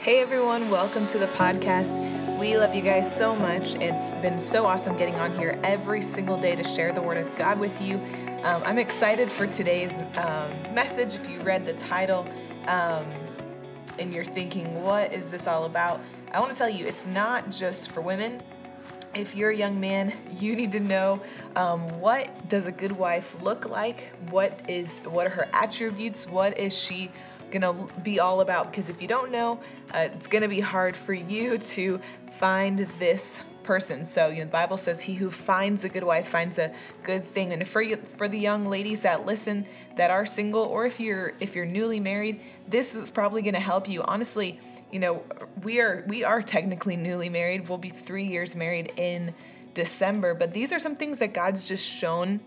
Hey everyone, welcome to the podcast. We love you guys so much. It's been so awesome getting on here every single day to share the Word of God with you. Um, I'm excited for today's um, message. If you read the title um, and you're thinking, what is this all about? I want to tell you, it's not just for women. If you're a young man, you need to know um, what does a good wife look like? What is what are her attributes? What is she gonna be all about because if you don't know, uh, it's gonna be hard for you to find this person. So you know, the Bible says, "He who finds a good wife finds a good thing." And for you, for the young ladies that listen that are single, or if you're if you're newly married, this is probably gonna help you. Honestly, you know, we are we are technically newly married. We'll be three years married in December, but these are some things that God's just shown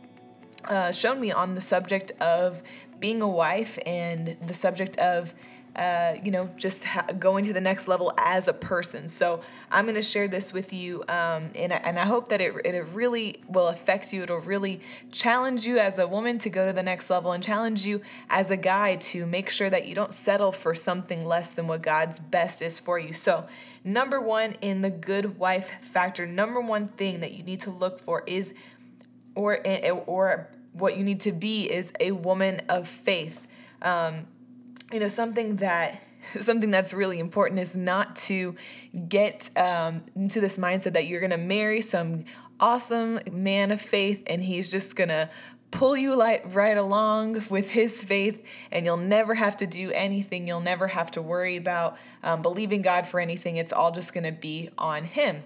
uh, shown me on the subject of being a wife and the subject of uh, you know, just ha- going to the next level as a person. So I'm going to share this with you, um, and, I, and I hope that it, it really will affect you. It'll really challenge you as a woman to go to the next level and challenge you as a guy to make sure that you don't settle for something less than what God's best is for you. So, number one in the good wife factor, number one thing that you need to look for is, or, or what you need to be is a woman of faith. Um, you know, something that something that's really important is not to get um, into this mindset that you're going to marry some awesome man of faith and he's just going to pull you like right along with his faith and you'll never have to do anything you'll never have to worry about um, believing god for anything it's all just going to be on him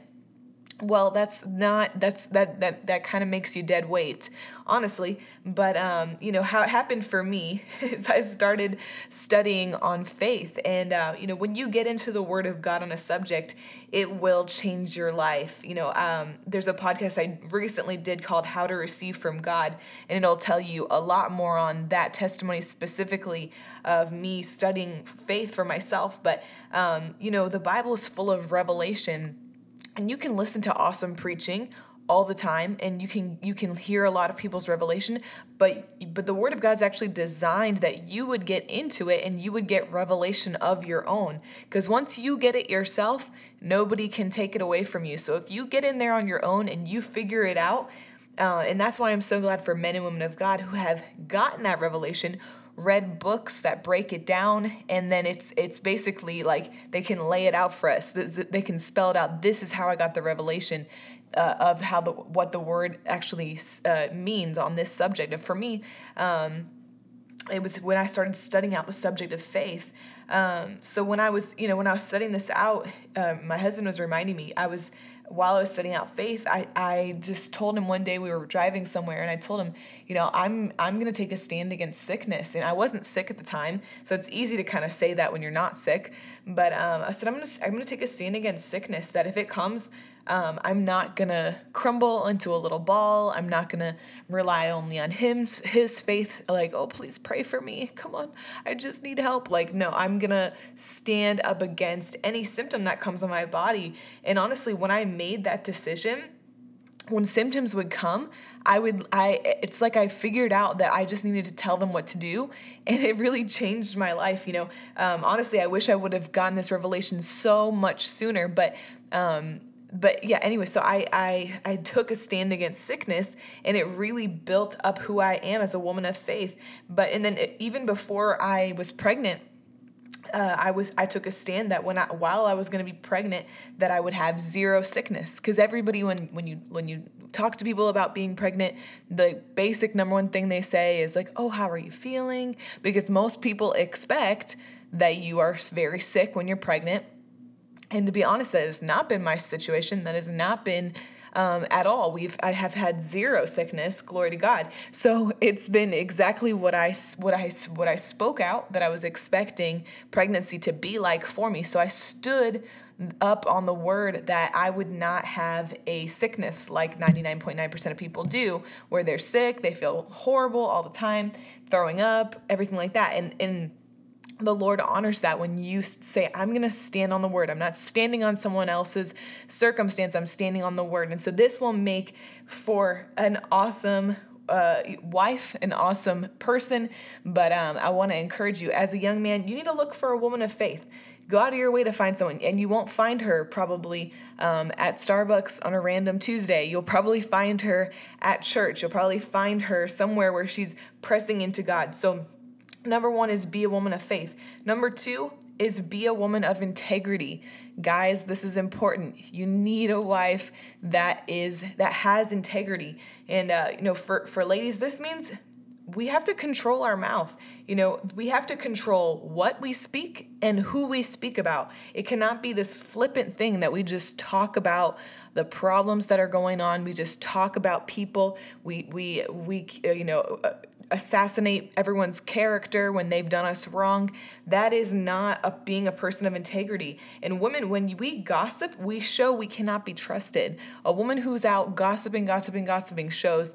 well that's not that's that that that kind of makes you dead weight honestly. But um you know how it happened for me is i started studying on faith. And uh, you know when you get into the word of god on a subject it will change your life. You know um, there's a podcast i recently did called how to receive from god and it'll tell you a lot more on that testimony specifically of me studying faith for myself. But um, you know the bible is full of revelation and you can listen to awesome preaching all the time and you can you can hear a lot of people's revelation but but the word of god's actually designed that you would get into it and you would get revelation of your own. Because once you get it yourself nobody can take it away from you. So if you get in there on your own and you figure it out uh, and that's why i'm so glad for men and women of god who have gotten that revelation read books that break it down and then it's it's basically like they can lay it out for us. They can spell it out. This is how i got the revelation uh, of how the what the word actually uh, means on this subject. And for me um, it was when i started studying out the subject of faith um, so when i was you know when i was studying this out uh, my husband was reminding me i was while I was studying out faith, I, I just told him one day we were driving somewhere and I told him, you know, I'm I'm gonna take a stand against sickness. And I wasn't sick at the time, so it's easy to kind of say that when you're not sick. But um, I said I'm gonna I'm gonna take a stand against sickness. That if it comes, um, I'm not gonna crumble into a little ball. I'm not gonna rely only on him, his faith. Like, oh, please pray for me. Come on, I just need help. Like, no, I'm gonna stand up against any symptom that comes on my body. And honestly, when I made that decision, when symptoms would come i would i it's like i figured out that i just needed to tell them what to do and it really changed my life you know um, honestly i wish i would have gotten this revelation so much sooner but um, but yeah anyway so I, I i took a stand against sickness and it really built up who i am as a woman of faith. But and then even before i was pregnant uh, I was I took a stand that when I while I was going to be pregnant that I would have zero sickness. Because everybody when when you when you talk to people about being pregnant the basic number one thing they say is like oh how are you feeling? Because most people expect that you are very sick when you're pregnant and to be honest, that has not been my situation. That has not been um, at all. We've I have had zero sickness. Glory to God. So it's been exactly what I what I what I spoke out that I was expecting pregnancy to be like for me. So I stood up on the word that I would not have a sickness like 99.9% of people do, where they're sick, they feel horrible all the time, throwing up, everything like that. And and the Lord honors that when you say, I'm going to stand on the word. I'm not standing on someone else's circumstance. I'm standing on the word. And so this will make for an awesome uh, wife, an awesome person. But um, I want to encourage you as a young man, you need to look for a woman of faith go out of your way to find someone and you won't find her probably um, at starbucks on a random tuesday you'll probably find her at church you'll probably find her somewhere where she's pressing into god so number one is be a woman of faith number two is be a woman of integrity guys this is important you need a wife that is that has integrity and uh, you know for for ladies this means we have to control our mouth. You know, we have to control what we speak and who we speak about. It cannot be this flippant thing that we just talk about the problems that are going on. We just talk about people. We we we uh, you know uh, assassinate everyone's character when they've done us wrong. That is not a, being a person of integrity. And women, when we gossip, we show we cannot be trusted. A woman who's out gossiping, gossiping, gossiping shows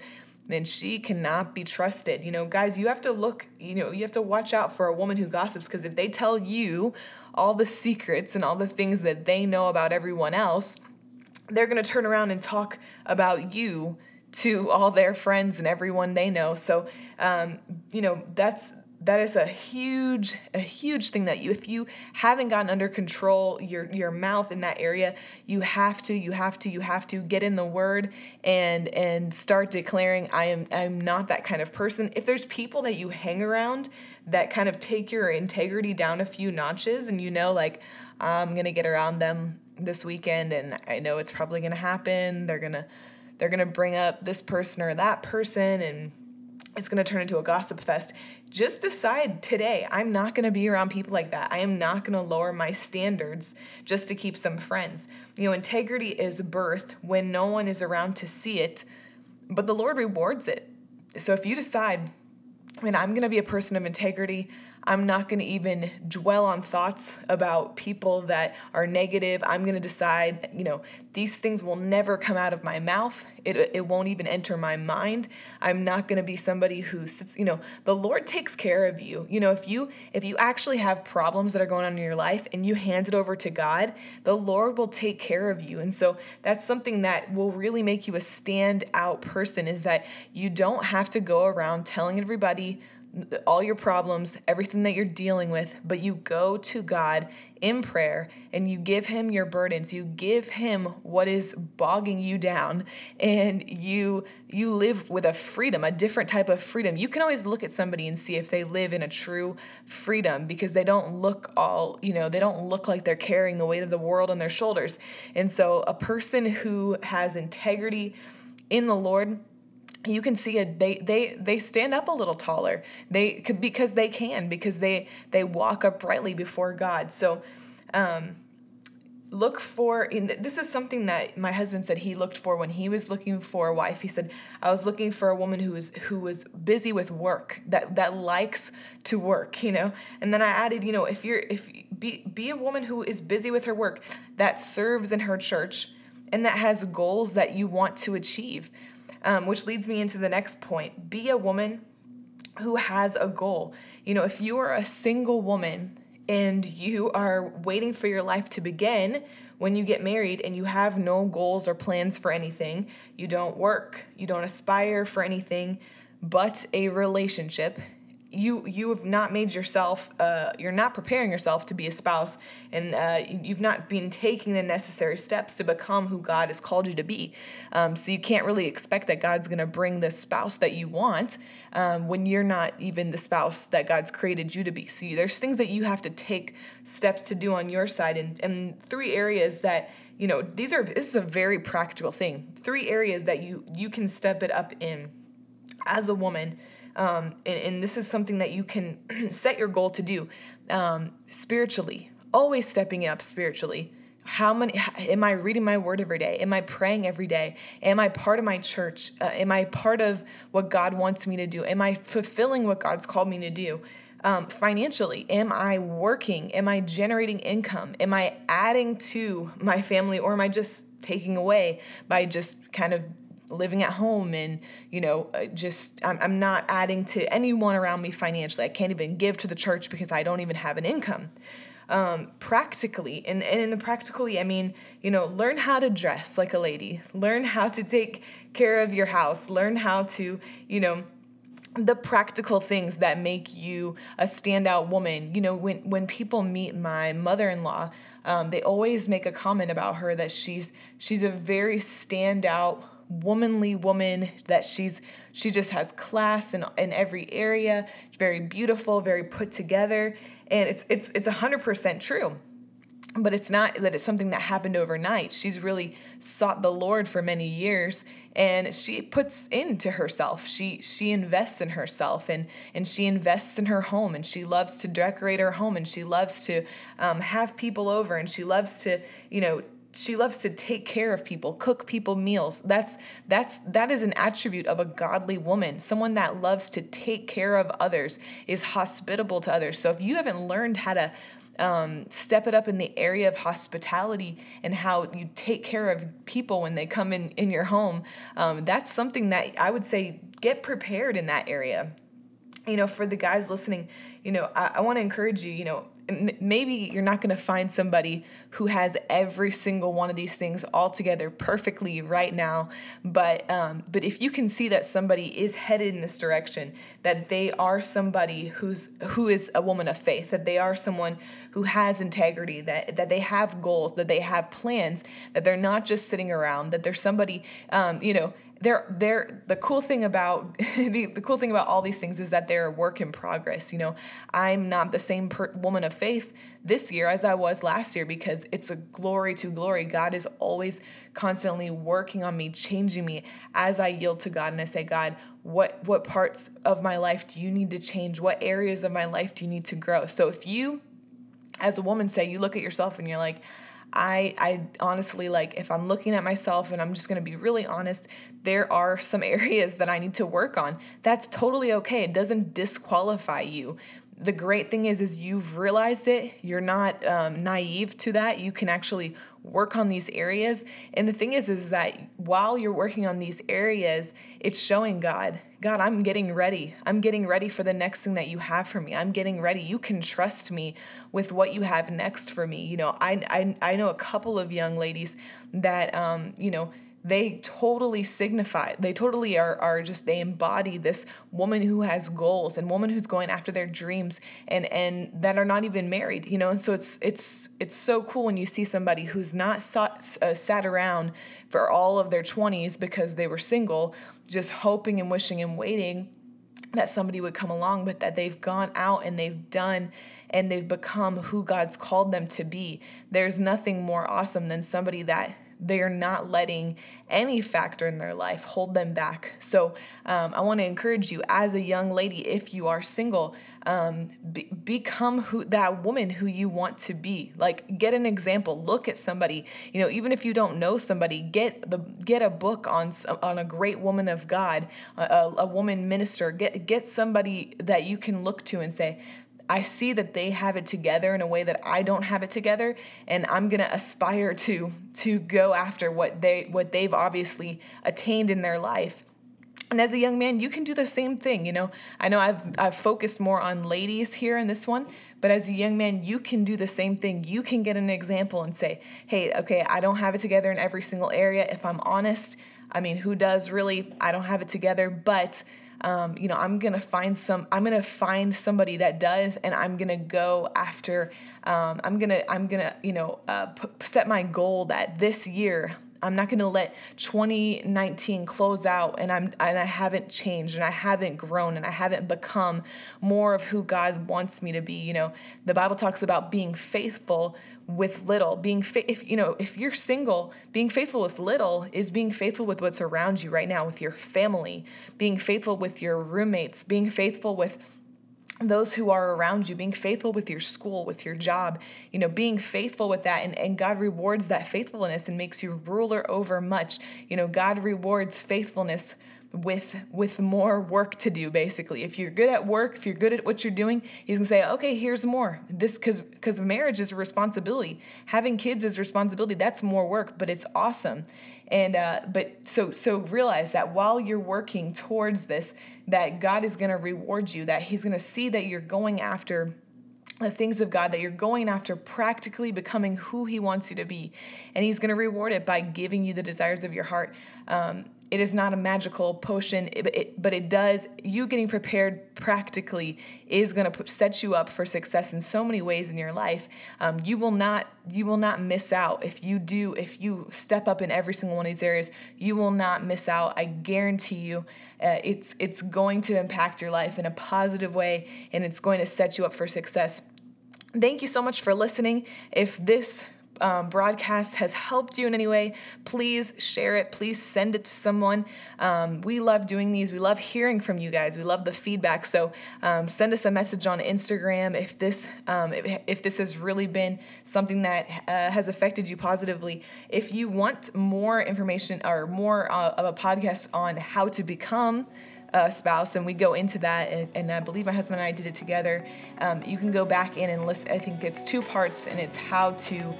then she cannot be trusted. You know, guys, you have to look, you know, you have to watch out for a woman who gossips because if they tell you all the secrets and all the things that they know about everyone else, they're going to turn around and talk about you to all their friends and everyone they know. So, um, you know, that's that is a huge a huge thing that you if you haven't gotten under control your your mouth in that area you have to you have to you have to get in the word and and start declaring i am i'm not that kind of person if there's people that you hang around that kind of take your integrity down a few notches and you know like i'm to get around them this weekend and i know it's probably to happen they're to they're going to bring up this person or that person and it's going to turn into a gossip fest. Just decide today, I'm not going to be around people like that. I am not going to lower my standards just to keep some friends. You know, integrity is birth when no one is around to see it, but the Lord rewards it. So if you decide, I mean, I'm going to be a person of integrity, I'm not going to even dwell on thoughts about people that are negative. I'm going to decide, you know, these things will never come out of my mouth. It, it won't even enter my mind. I'm not going to be somebody who sits, you know, the Lord takes care of you. You know, if you if you actually have problems that are going on in your life and you hand it over to God, the Lord will take care of you. And so that's something that will really make you a standout person is that you don't have to go around telling everybody all your problems, everything that you're dealing with, but you go to God in prayer and you give him your burdens. You give him what is bogging you down and you you live with a freedom, a different type of freedom. You can always look at somebody and see if they live in a true freedom because they don't look all, you know, they don't look like they're carrying the weight of the world on their shoulders. And so a person who has integrity in the Lord you can see it they they they stand up a little taller. They could because they can because they they walk uprightly before god. So um look for in this is something that my husband said he looked for when he was looking for a wife. He said i was looking for a woman who was who was busy with work that that likes to work you know? And then i added you know if you're if be be a woman who is busy with her work that serves in her church and that has goals that you want to achieve um, which leads me into the next point be a woman who has a goal. You know, if you are a single woman and you are waiting for your life to begin when you get married and you have no goals or plans for anything, you don't work, you don't aspire for anything but a relationship, you you have not made yourself uh, you're not preparing yourself to be a spouse and uh, you've not been taking the necessary steps to become who god has called you to be. Um, so you can't really expect that god's going to bring the spouse that you want um, when you're not even the spouse that god's created you to be. So there's things that you have to take steps to do on your side and, and three areas that you know these are this is a very practical thing. Three areas that you you can step it up in. As a woman um, and, and, this is something that you can set your goal to do um, spiritually, always stepping up spiritually. How many am I reading my word every day? Am I praying every day? Am I part of my church? Uh, am I part of what God wants me to do? Am I fulfilling what God's called me to do? Um, financially, am I working? Am I generating income? Am I adding to my family or am I just taking away by just kind of living at home and you know uh, just I'm, I'm not adding to anyone around me financially. I can't even give to the church because i don't even have an income. Um, practically and, and in the practically i mean you know learn how to dress like a lady. Learn how to take care of your house. Learn how to you know the practical things that make you a standout woman. You know, when when people meet my mother-in-law, um, they always make a comment about her that she's she's a very standout womanly woman that she's she just has class in, in every area very beautiful very put together and it's it's it's 100% true but it's not that it's something that happened overnight. She's really sought the Lord for many years and she puts into herself. She she invests in herself and and she invests in her home and she loves to decorate her home and she loves to um, have people over and she loves to you know she loves to take care of people cook people meals. That's that's that is an attribute of a godly woman. Someone that loves to take care of others is hospitable to others. So if you haven't learned how to um, step it up in the area of hospitality and how you take care of people when they come in in your home um, that's something that i would say get prepared in that area. You know for the guys listening you know i, I want to encourage you you know maybe you're not going to find somebody who has every single one of these things all together perfectly right now but um, but if you can see that somebody is headed in this direction that they are somebody who's who is a woman of faith that they are someone who has integrity that that they have goals that they have plans that they're not just sitting around that there's somebody um, you know they're they're the cool thing about the, the cool thing about all these things is that they're a work in progress you know. I'm not the same per, woman of faith this year as i was last year because it's a glory to glory. God is always constantly working on me changing me as i yield to god and i say god what what parts of my life do you need to change? What areas of my life do you need to grow? So if you as a woman say you look at yourself and you're like I I honestly like if I'm looking at myself and I'm just going to be really honest, there are some areas that I need to work on. That's totally okay. It doesn't disqualify you. The great thing is is you've realized it. You're not um, naive to that. You can actually work on these areas. And the thing is is that while you're working on these areas, it's showing God God, I'm getting ready. I'm getting ready for the next thing that you have for me. I'm getting ready. You can trust me with what you have next for me. You know, I I, I know a couple of young ladies that um, you know, they totally signify they totally are, are just they embody this woman who has goals and woman who's going after their dreams and and that are not even married you know and so it's it's it's so cool when you see somebody who's not sat, uh, sat around for all of their 20s because they were single just hoping and wishing and waiting that somebody would come along, but that they've gone out and they've done and they've become who God's called them to be. There's nothing more awesome than somebody that they're not letting any factor in their life hold them back. So um, I want to encourage you as a young lady, if you are single, um, be, become who that woman who you want to be. Like get an example. Look at somebody. You know, even if you don't know somebody, get the get a book on on a great woman of God, a, a woman minister. Get get somebody that you can look to and say, I see that they have it together in a way that I don't have it together and I'm going to aspire to to go after what they what they've obviously attained in their life. And as a young man, you can do the same thing, you know. I know I've I've focused more on ladies here in this one, but as a young man, you can do the same thing. You can get an example and say, "Hey, okay, I don't have it together in every single area. If I'm honest, I mean, who does really? I don't have it together, but um, you know, I'm gonna find some. I'm gonna find somebody that does, and I'm gonna go after. Um, I'm gonna. I'm gonna. You know, uh, p- set my goal that this year I'm not going to let 2019 close out and I'm and I haven't changed and I haven't grown and I haven't become more of who God wants me to be. You know, the Bible talks about being faithful with little. Being fa- if you know, if you're single, being faithful with little is being faithful with what's around you right now with your family, being faithful with your roommates, being faithful with those who are around you, being faithful with your school, with your job, you know, being faithful with that. And, and God rewards that faithfulness and makes you ruler over much. You know, God rewards faithfulness with with more work to do basically. If you're good at work if you're good at what you're doing he's going to say okay here's more. This cuz cuz marriage is a responsibility. Having kids is responsibility. That's more work but it's awesome. And uh, but so so realize that while you're working towards this that God is going to reward you that he's going to see that you're going after the things of God that you're going after practically becoming who He wants you to be. And He's going to reward it by giving you the desires of your heart. Um, it is not a magical potion, it, it, but it does, you getting prepared practically is going to set you up for success in so many ways in your life. Um, you will not you will not miss out. If you do if you step up in every single one of these areas you will not miss out. I guarantee you uh, it's it's going to impact your life in a positive way and it's going to set you up for success. Thank you so much for listening. If this um, broadcast has helped you in any way, please share it. Please send it to someone. Um, we love doing these. We love hearing from you guys. We love the feedback. So um, send us a message on Instagram if this um, if, if, this has really been something that uh, has affected you positively. If you want more information or more uh, of a podcast on how to become a spouse, and we go into that. And, and, I believe my husband and I did it together. Um, you can go back in and listen. I think it's two parts, and it's how to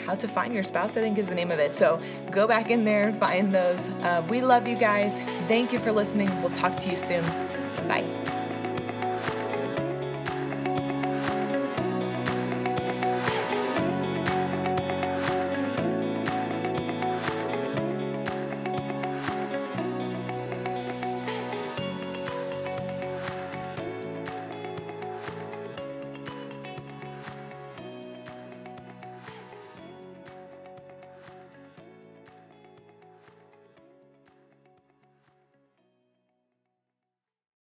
how to Find Your Spouse, I think is the name of it. So go back in there and find those. Uh, we love you guys. Thank you for listening. We'll talk to you soon. Bye.